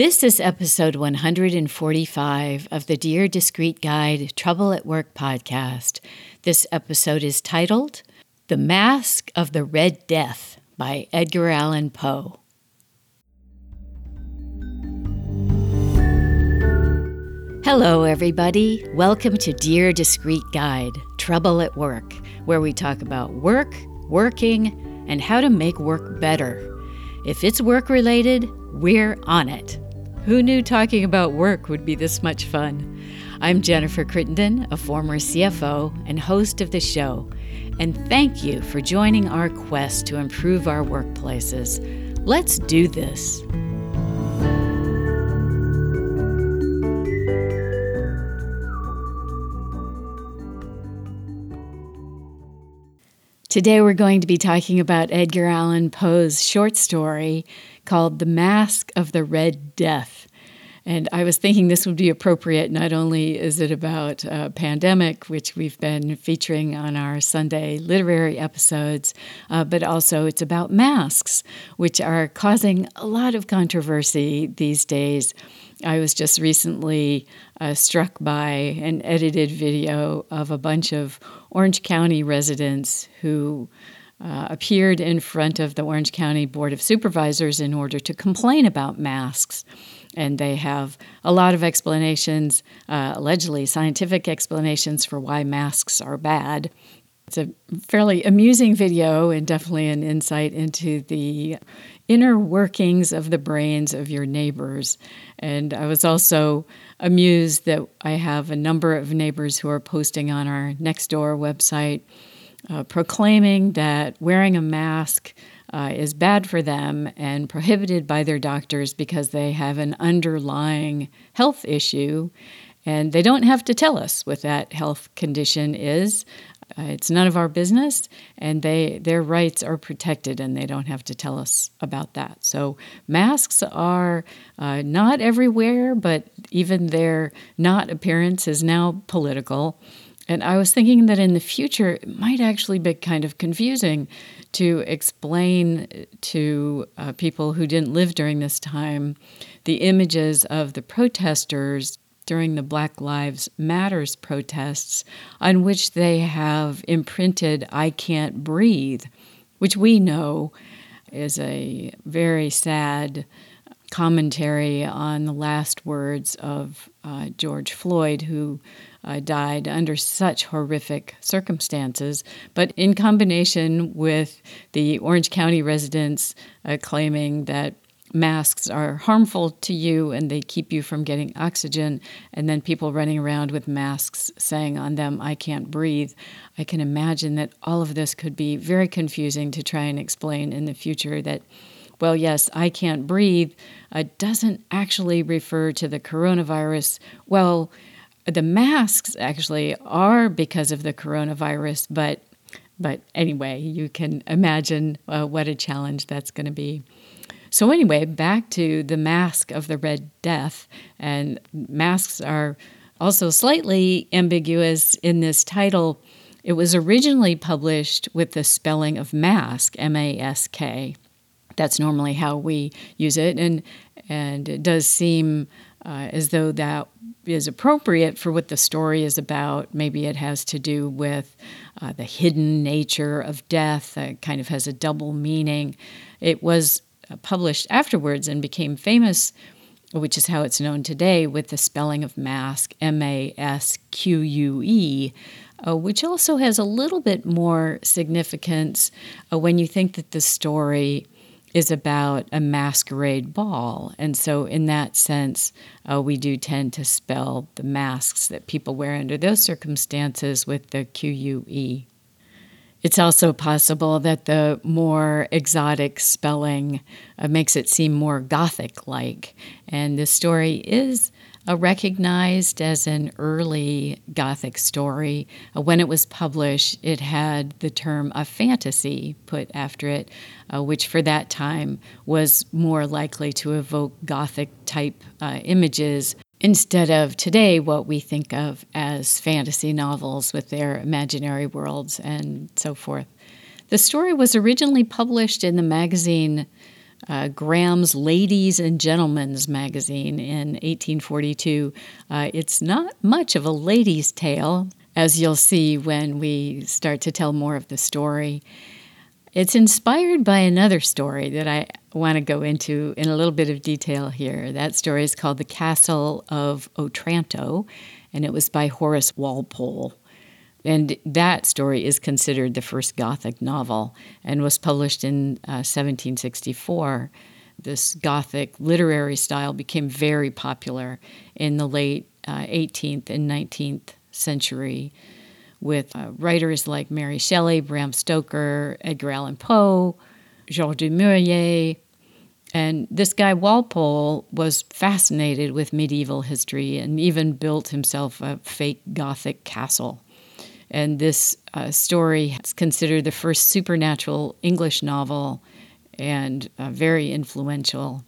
This is episode 145 of the Dear Discreet Guide Trouble at Work podcast. This episode is titled The Masque of the Red Death by Edgar Allan Poe. Hello, everybody. Welcome to Dear Discreet Guide Trouble at Work, where we talk about work, working, and how to make work better. If it's work related, we're on it. Who knew talking about work would be this much fun? I'm Jennifer Crittenden, a former CFO and host of the show, and thank you for joining our quest to improve our workplaces. Let's do this. Today, we're going to be talking about Edgar Allan Poe's short story called The Masque of the Red Death. And I was thinking this would be appropriate. Not only is it about a pandemic, which we've been featuring on our Sunday literary episodes, uh, but also it's about masks, which are causing a lot of controversy these days. I was just recently uh, struck by an edited video of a bunch of Orange County residents who uh, appeared in front of the Orange County Board of Supervisors in order to complain about masks. And they have a lot of explanations, uh, allegedly scientific explanations for why masks are bad. It's a fairly amusing video and definitely an insight into the inner workings of the brains of your neighbors. And I was also amused that I have a number of neighbors who are posting on our Nextdoor website uh, proclaiming that wearing a mask uh, is bad for them and prohibited by their doctors because they have an underlying health issue. And they don't have to tell us what that health condition is. Uh, it's none of our business, and they their rights are protected, and they don't have to tell us about that. So masks are uh, not everywhere, but even their not appearance is now political. And I was thinking that in the future, it might actually be kind of confusing to explain to uh, people who didn't live during this time the images of the protesters during the Black Lives Matters protests, on which they have imprinted I can't breathe, which we know is a very sad commentary on the last words of uh, George Floyd, who uh, died under such horrific circumstances. But in combination with the Orange County residents uh, claiming that masks are harmful to you and they keep you from getting oxygen, and then people running around with masks saying on them, I can't breathe. I can imagine that all of this could be very confusing to try and explain in the future that, well, yes, I can't breathe uh, doesn't actually refer to the coronavirus. Well, the masks actually are because of the coronavirus, but but anyway, you can imagine uh, what a challenge that's going to be. So, anyway, back to the mask of the Red Death. And masks are also slightly ambiguous in this title. It was originally published with the spelling of mask, M A S K. That's normally how we use it. And, and it does seem uh, as though that is appropriate for what the story is about. Maybe it has to do with uh, the hidden nature of death, it kind of has a double meaning. It was uh, published afterwards and became famous, which is how it's known today, with the spelling of mask, M A S Q U E. Uh, which also has a little bit more significance uh, when you think that the story is about a masquerade ball. And so, in that sense, uh, we do tend to spell the masks that people wear under those circumstances with the QUE. It's also possible that the more exotic spelling uh, makes it seem more Gothic like. And the story is uh, recognized as an early Gothic story. Uh, when it was published, it had the term a fantasy put after it, uh, which for that time was more likely to evoke Gothic type uh, images instead of today what we think of as fantasy novels with their imaginary worlds and so forth. The story was originally published in the magazine uh, Graham's Ladies and Gentlemen's magazine in 1842. Uh, it's not much of a lady's tale, as you'll see when we start to tell more of the story. It's inspired by another story that I want to go into in a little bit of detail here. That story is called The Castle of Otranto, and it was by Horace Walpole. And that story is considered the first Gothic novel and was published in uh, 1764. This Gothic literary style became very popular in the late uh, 18th and 19th century with uh, writers like Mary Shelley, Bram Stoker, Edgar Allan Poe, Georges du Maurier. And this guy Walpole was fascinated with medieval history and even built himself a fake Gothic castle. And this uh, story is considered the first supernatural English novel and uh, very influential.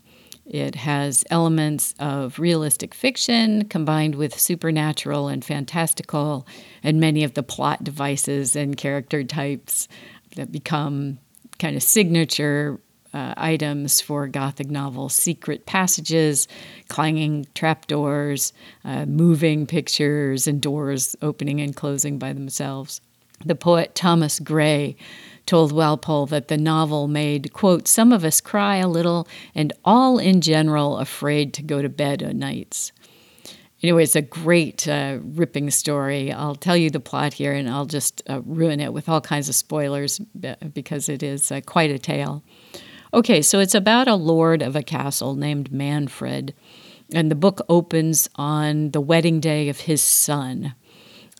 It has elements of realistic fiction combined with supernatural and fantastical, and many of the plot devices and character types that become kind of signature uh, items for Gothic novels secret passages, clanging trapdoors, uh, moving pictures, and doors opening and closing by themselves. The poet Thomas Gray told Walpole that the novel made, quote, some of us cry a little and all in general afraid to go to bed o' nights. Anyway, it's a great, uh, ripping story. I'll tell you the plot here and I'll just uh, ruin it with all kinds of spoilers because it is uh, quite a tale. Okay, so it's about a lord of a castle named Manfred, and the book opens on the wedding day of his son.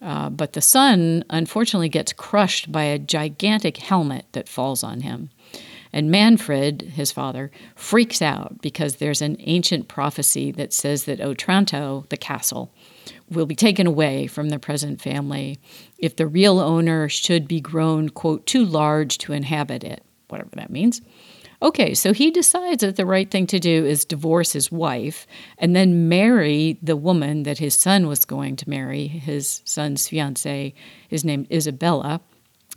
Uh, but the son, unfortunately, gets crushed by a gigantic helmet that falls on him. And Manfred, his father, freaks out because there's an ancient prophecy that says that Otranto, the castle, will be taken away from the present family if the real owner should be grown, quote, too large to inhabit it, whatever that means. Okay, so he decides that the right thing to do is divorce his wife and then marry the woman that his son was going to marry, his son's fiancee, his name Isabella.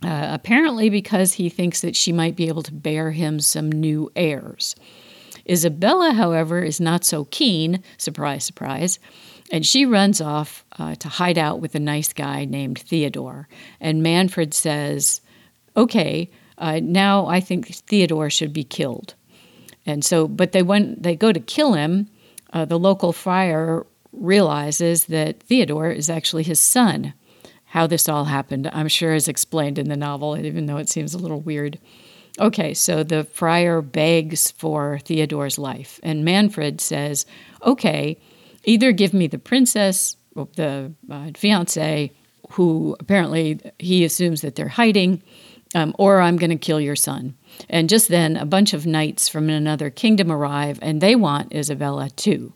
Uh, apparently, because he thinks that she might be able to bear him some new heirs. Isabella, however, is not so keen, surprise, surprise, and she runs off uh, to hide out with a nice guy named Theodore. And Manfred says, Okay, uh, now I think Theodore should be killed. And so, but they when they go to kill him, uh, the local friar realizes that Theodore is actually his son. How this all happened, I'm sure, is explained in the novel, even though it seems a little weird. Okay, so the friar begs for Theodore's life, and Manfred says, "Okay, either give me the princess, the uh, fiance, who apparently he assumes that they're hiding." Um, or I'm going to kill your son. And just then, a bunch of knights from another kingdom arrive, and they want Isabella too.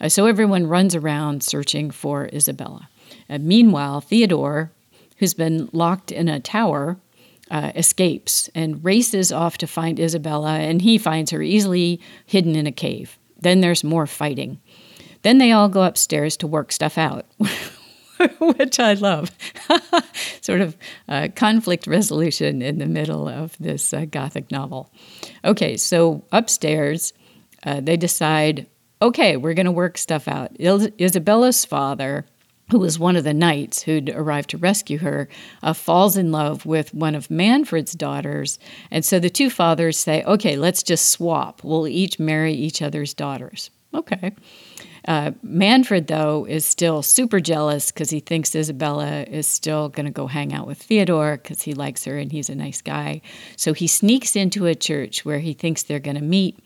Uh, so everyone runs around searching for Isabella. Uh, meanwhile, Theodore, who's been locked in a tower, uh, escapes and races off to find Isabella, and he finds her easily hidden in a cave. Then there's more fighting. Then they all go upstairs to work stuff out. which I love. sort of uh, conflict resolution in the middle of this uh, Gothic novel. Okay, so upstairs, uh, they decide okay, we're going to work stuff out. Il- Isabella's father, who was one of the knights who'd arrived to rescue her, uh, falls in love with one of Manfred's daughters. And so the two fathers say, okay, let's just swap. We'll each marry each other's daughters. Okay. Uh, Manfred, though, is still super jealous because he thinks Isabella is still going to go hang out with Theodore because he likes her and he's a nice guy. So he sneaks into a church where he thinks they're going to meet.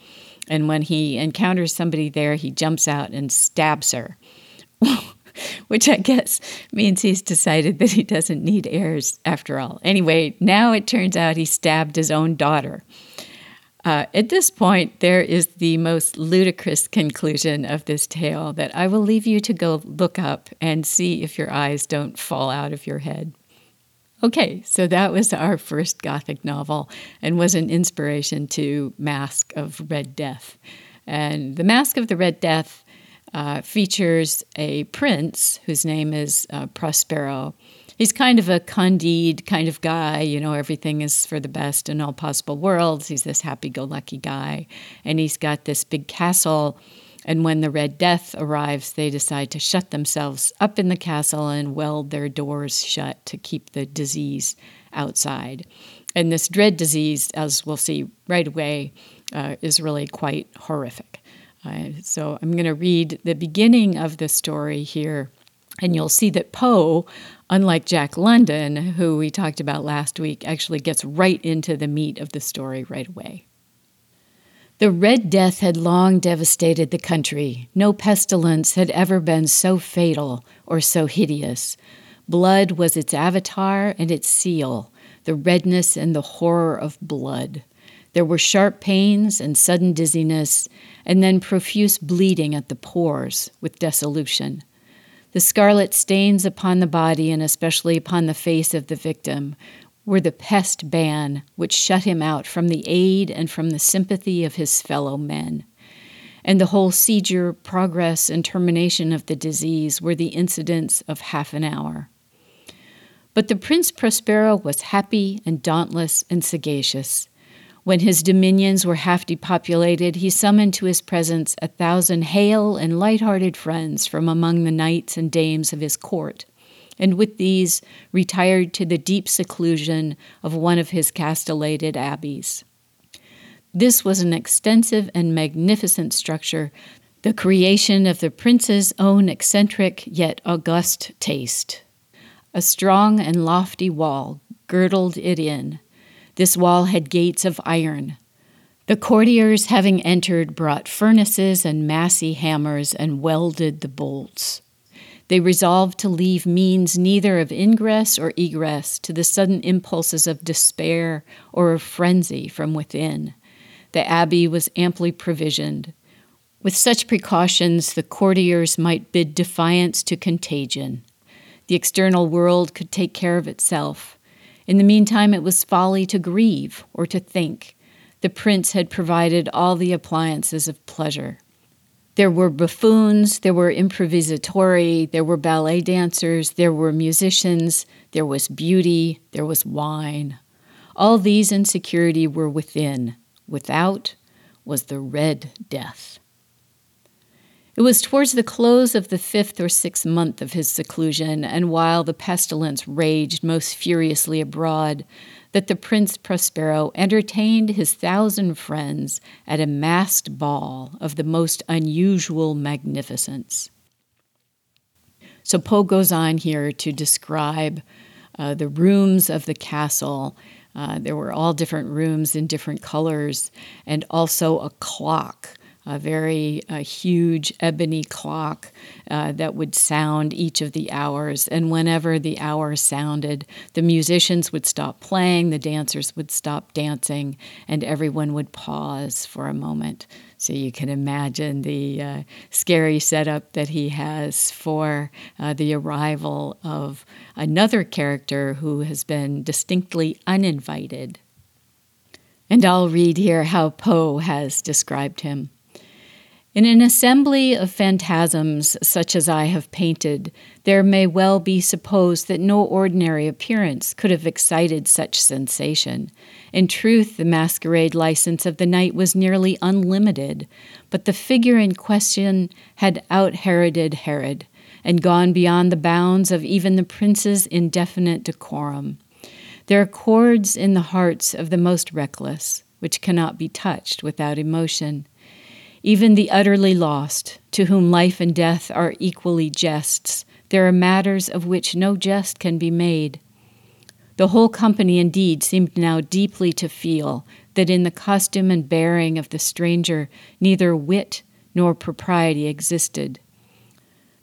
And when he encounters somebody there, he jumps out and stabs her. Which I guess means he's decided that he doesn't need heirs after all. Anyway, now it turns out he stabbed his own daughter. Uh, at this point, there is the most ludicrous conclusion of this tale that I will leave you to go look up and see if your eyes don't fall out of your head. Okay, so that was our first Gothic novel and was an inspiration to Mask of Red Death. And The Mask of the Red Death uh, features a prince whose name is uh, Prospero, he's kind of a Candide kind of guy. You know, everything is for the best in all possible worlds. He's this happy go lucky guy. And he's got this big castle. And when the Red Death arrives, they decide to shut themselves up in the castle and weld their doors shut to keep the disease outside. And this dread disease, as we'll see right away, uh, is really quite horrific. Uh, so I'm going to read the beginning of the story here, and you'll see that Poe, unlike Jack London, who we talked about last week, actually gets right into the meat of the story right away. The Red Death had long devastated the country. No pestilence had ever been so fatal or so hideous. Blood was its avatar and its seal, the redness and the horror of blood. There were sharp pains and sudden dizziness, and then profuse bleeding at the pores with dissolution. The scarlet stains upon the body, and especially upon the face of the victim, were the pest ban which shut him out from the aid and from the sympathy of his fellow men. And the whole seizure, progress, and termination of the disease were the incidents of half an hour. But the Prince Prospero was happy and dauntless and sagacious. When his dominions were half depopulated, he summoned to his presence a thousand hale and light hearted friends from among the knights and dames of his court, and with these retired to the deep seclusion of one of his castellated abbeys. This was an extensive and magnificent structure, the creation of the prince's own eccentric yet august taste. A strong and lofty wall girdled it in this wall had gates of iron. The courtiers, having entered, brought furnaces and massy hammers and welded the bolts. They resolved to leave means neither of ingress or egress to the sudden impulses of despair or of frenzy from within. The abbey was amply provisioned. With such precautions, the courtiers might bid defiance to contagion. The external world could take care of itself. In the meantime, it was folly to grieve or to think. The prince had provided all the appliances of pleasure. There were buffoons, there were improvisatori, there were ballet dancers, there were musicians, there was beauty, there was wine. All these in security were within. Without was the Red Death. It was towards the close of the fifth or sixth month of his seclusion, and while the pestilence raged most furiously abroad, that the Prince Prospero entertained his thousand friends at a masked ball of the most unusual magnificence. So Poe goes on here to describe uh, the rooms of the castle. Uh, there were all different rooms in different colors, and also a clock a very uh, huge ebony clock uh, that would sound each of the hours. And whenever the hour sounded, the musicians would stop playing, the dancers would stop dancing, and everyone would pause for a moment. So you can imagine the uh, scary setup that he has for uh, the arrival of another character who has been distinctly uninvited. And I'll read here how Poe has described him. In an assembly of phantasms such as I have painted, there may well be supposed that no ordinary appearance could have excited such sensation. In truth, the masquerade license of the night was nearly unlimited, but the figure in question had out Heroded Herod, and gone beyond the bounds of even the prince's indefinite decorum. There are chords in the hearts of the most reckless, which cannot be touched without emotion. Even the utterly lost, to whom life and death are equally jests, there are matters of which no jest can be made. The whole company indeed seemed now deeply to feel that in the costume and bearing of the stranger neither wit nor propriety existed.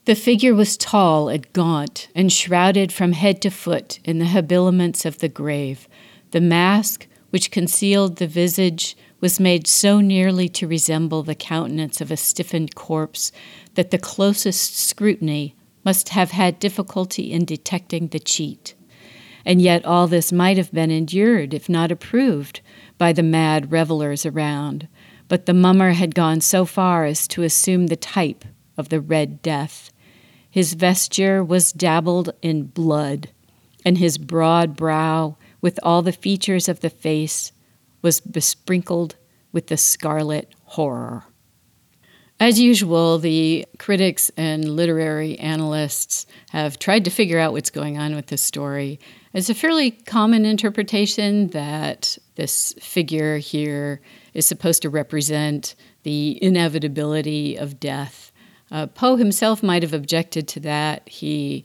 The figure was tall and gaunt, and shrouded from head to foot in the habiliments of the grave. The mask, which concealed the visage, was made so nearly to resemble the countenance of a stiffened corpse that the closest scrutiny must have had difficulty in detecting the cheat. And yet all this might have been endured, if not approved, by the mad revelers around. But the mummer had gone so far as to assume the type of the Red Death. His vesture was dabbled in blood. and his broad brow, with all the features of the face, was besprinkled with the scarlet horror. As usual, the critics and literary analysts have tried to figure out what's going on with this story. It's a fairly common interpretation that this figure here is supposed to represent the inevitability of death. Uh, Poe himself might have objected to that. He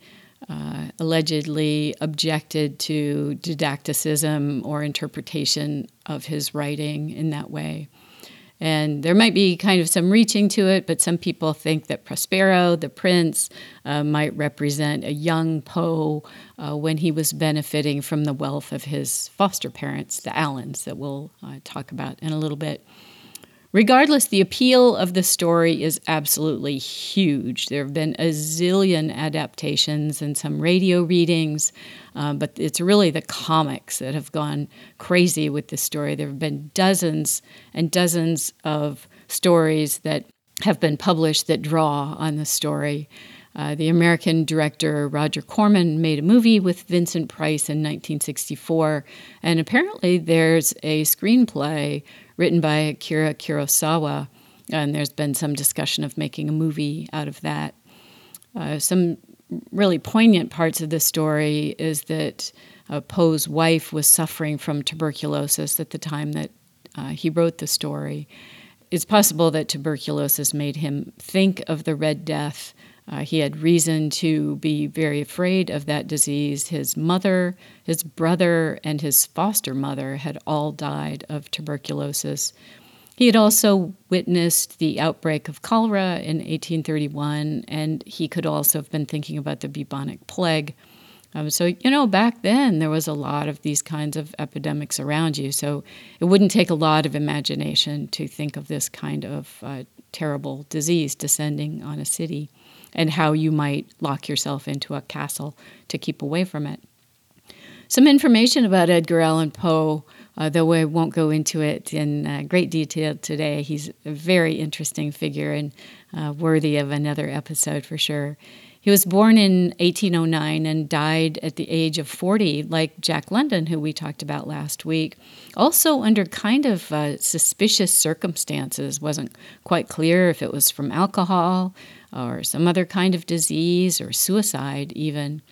uh, allegedly objected to didacticism or interpretation of his writing in that way. And there might be kind of some reaching to it, but some people think that Prospero, the prince, uh, might represent a young Poe uh, when he was benefiting from the wealth of his foster parents, the Allens, that we'll uh, talk about in a little bit. Regardless, the appeal of the story is absolutely huge. There have been a zillion adaptations and some radio readings, uh, but it's really the comics that have gone crazy with this story. There have been dozens and dozens of stories that have been published that draw on the story. Uh, the American director Roger Corman made a movie with Vincent Price in 1964, and apparently there's a screenplay written by Akira Kurosawa, and there's been some discussion of making a movie out of that. Uh, some really poignant parts of the story is that uh, Poe's wife was suffering from tuberculosis at the time that uh, he wrote the story. It's possible that tuberculosis made him think of the Red Death. Uh, he had reason to be very afraid of that disease. His mother, his brother, and his foster mother had all died of tuberculosis. He had also witnessed the outbreak of cholera in 1831, and he could also have been thinking about the bubonic plague. Um, so, you know, back then there was a lot of these kinds of epidemics around you. So it wouldn't take a lot of imagination to think of this kind of uh, terrible disease descending on a city and how you might lock yourself into a castle to keep away from it. Some information about Edgar Allan Poe uh, though I won't go into it in uh, great detail today. He's a very interesting figure and uh, worthy of another episode for sure. He was born in 1809 and died at the age of 40, like Jack London, who we talked about last week. Also, under kind of uh, suspicious circumstances. Wasn't quite clear if it was from alcohol or some other kind of disease or suicide, even.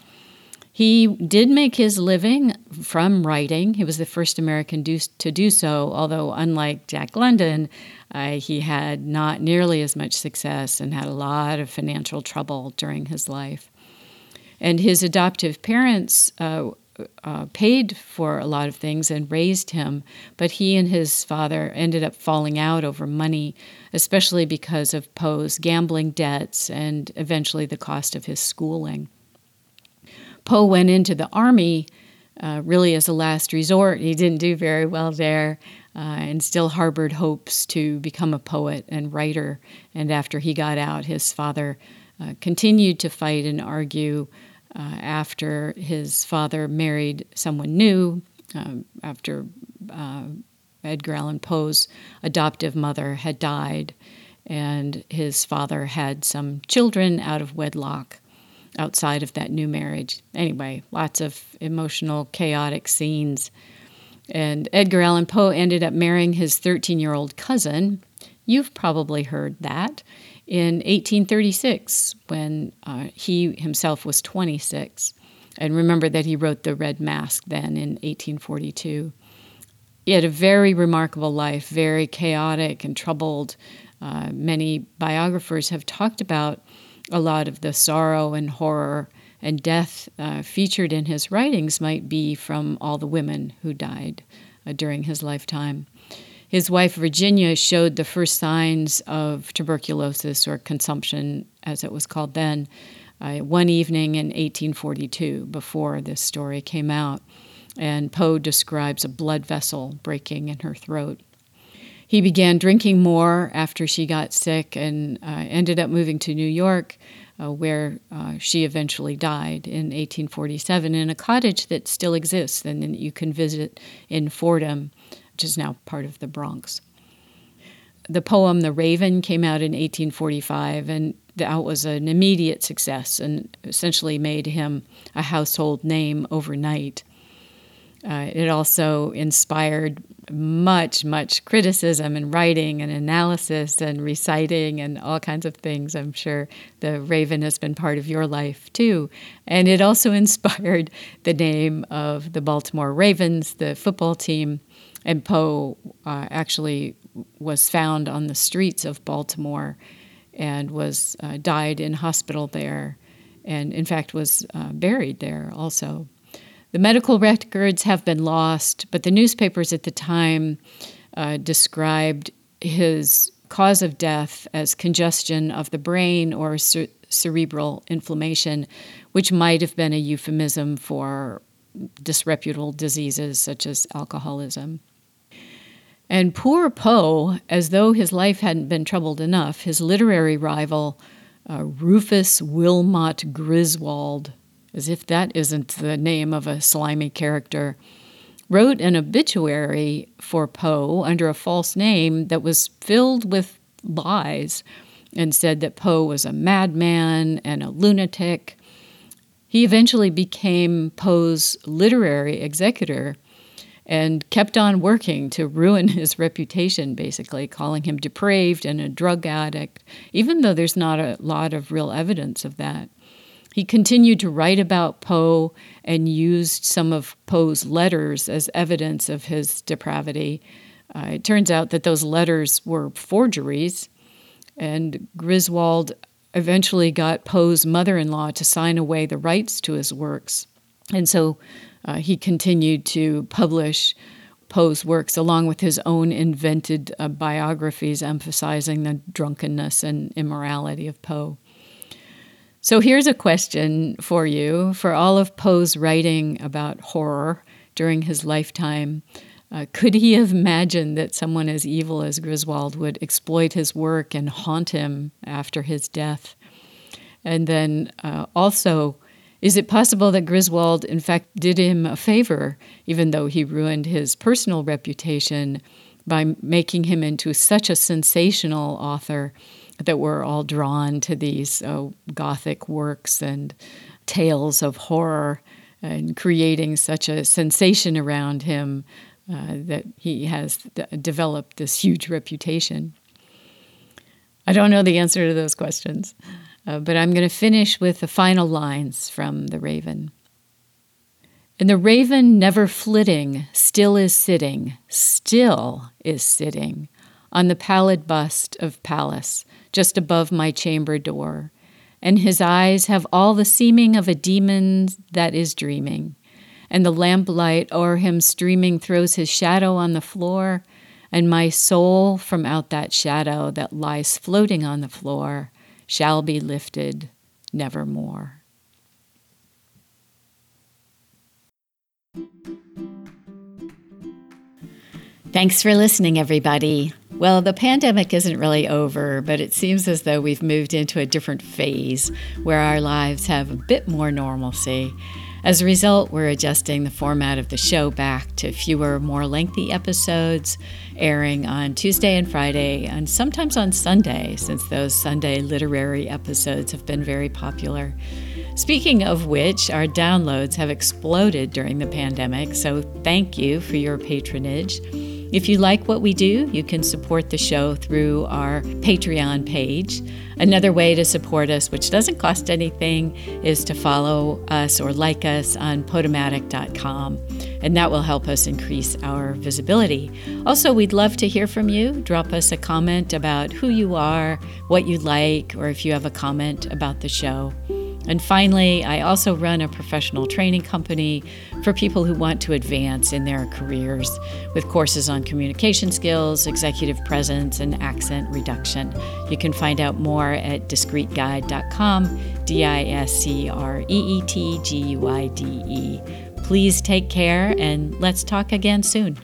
He did make his living from writing. He was the first American do, to do so, although, unlike Jack London, uh, he had not nearly as much success and had a lot of financial trouble during his life. And his adoptive parents uh, uh, paid for a lot of things and raised him, but he and his father ended up falling out over money, especially because of Poe's gambling debts and eventually the cost of his schooling. Poe went into the army uh, really as a last resort. He didn't do very well there uh, and still harbored hopes to become a poet and writer. And after he got out, his father uh, continued to fight and argue uh, after his father married someone new, um, after uh, Edgar Allan Poe's adoptive mother had died. And his father had some children out of wedlock outside of that new marriage. Anyway, lots of emotional, chaotic scenes. And Edgar Allan Poe ended up marrying his 13 year old cousin. You've probably heard that in 1836 when uh, he himself was 26. And remember that he wrote The Red Mask then in 1842. He had a very remarkable life, very chaotic and troubled. Uh, many biographers have talked about a lot of the sorrow and horror and death uh, featured in his writings might be from all the women who died uh, during his lifetime. His wife Virginia showed the first signs of tuberculosis or consumption, as it was called then, uh, one evening in 1842 before this story came out. And Poe describes a blood vessel breaking in her throat. He began drinking more after she got sick and uh, ended up moving to New York, uh, where uh, she eventually died in 1847 in a cottage that still exists and that you can visit in Fordham, which is now part of the Bronx. The poem The Raven came out in 1845, and that was an immediate success and essentially made him a household name overnight. Uh, it also inspired much, much criticism and writing and analysis and reciting and all kinds of things. I'm sure the Raven has been part of your life too. And it also inspired the name of the Baltimore Ravens, the football team. And Poe uh, actually was found on the streets of Baltimore and was uh, died in hospital there, and in fact was uh, buried there also. The medical records have been lost, but the newspapers at the time uh, described his cause of death as congestion of the brain or cer- cerebral inflammation, which might have been a euphemism for disreputable diseases such as alcoholism. And poor Poe, as though his life hadn't been troubled enough, his literary rival, uh, Rufus Wilmot Griswold, as if that isn't the name of a slimy character, wrote an obituary for Poe under a false name that was filled with lies and said that Poe was a madman and a lunatic. He eventually became Poe's literary executor and kept on working to ruin his reputation, basically, calling him depraved and a drug addict, even though there's not a lot of real evidence of that. He continued to write about Poe and used some of Poe's letters as evidence of his depravity. Uh, it turns out that those letters were forgeries, and Griswold eventually got Poe's mother in law to sign away the rights to his works. And so uh, he continued to publish Poe's works along with his own invented uh, biographies emphasizing the drunkenness and immorality of Poe. So here's a question for you for all of Poe's writing about horror during his lifetime. Uh, could he have imagined that someone as evil as Griswold would exploit his work and haunt him after his death? And then uh, also, is it possible that Griswold, in fact, did him a favor, even though he ruined his personal reputation by making him into such a sensational author that we're all drawn to these uh, Gothic works and tales of horror and creating such a sensation around him uh, that he has d- developed this huge reputation? I don't know the answer to those questions. Uh, but I'm going to finish with the final lines from The Raven. And the raven never flitting, still is sitting, still is sitting on the pallid bust of Pallas, just above my chamber door. And his eyes have all the seeming of a demon that is dreaming. And the lamplight o'er him streaming throws his shadow on the floor, and my soul from out that shadow that lies floating on the floor shall be lifted nevermore. Thanks for listening, everybody. Well, the pandemic isn't really over, but it seems as though we've moved into a different phase where our lives have a bit more normalcy. As a result, we're adjusting the format of the show back to fewer, more lengthy episodes, airing on Tuesday and Friday, and sometimes on Sunday, since those Sunday literary episodes have been very popular. Speaking of which, our downloads have exploded during the pandemic, so thank you for your patronage. If you like what we do, you can support the show through our Patreon page. Another way to support us, which doesn't cost anything, is to follow us or like us on Podomatic.com, and that will help us increase our visibility. Also, we'd love to hear from you. Drop us a comment about who you are, what you like, or if you have a comment about the show. And finally, I also run a professional training company for people who want to advance in their careers with courses on communication skills, executive presence, and accent reduction. You can find out more at discreetguide.com, D I S C R E E T G U I D E. Please take care and let's talk again soon.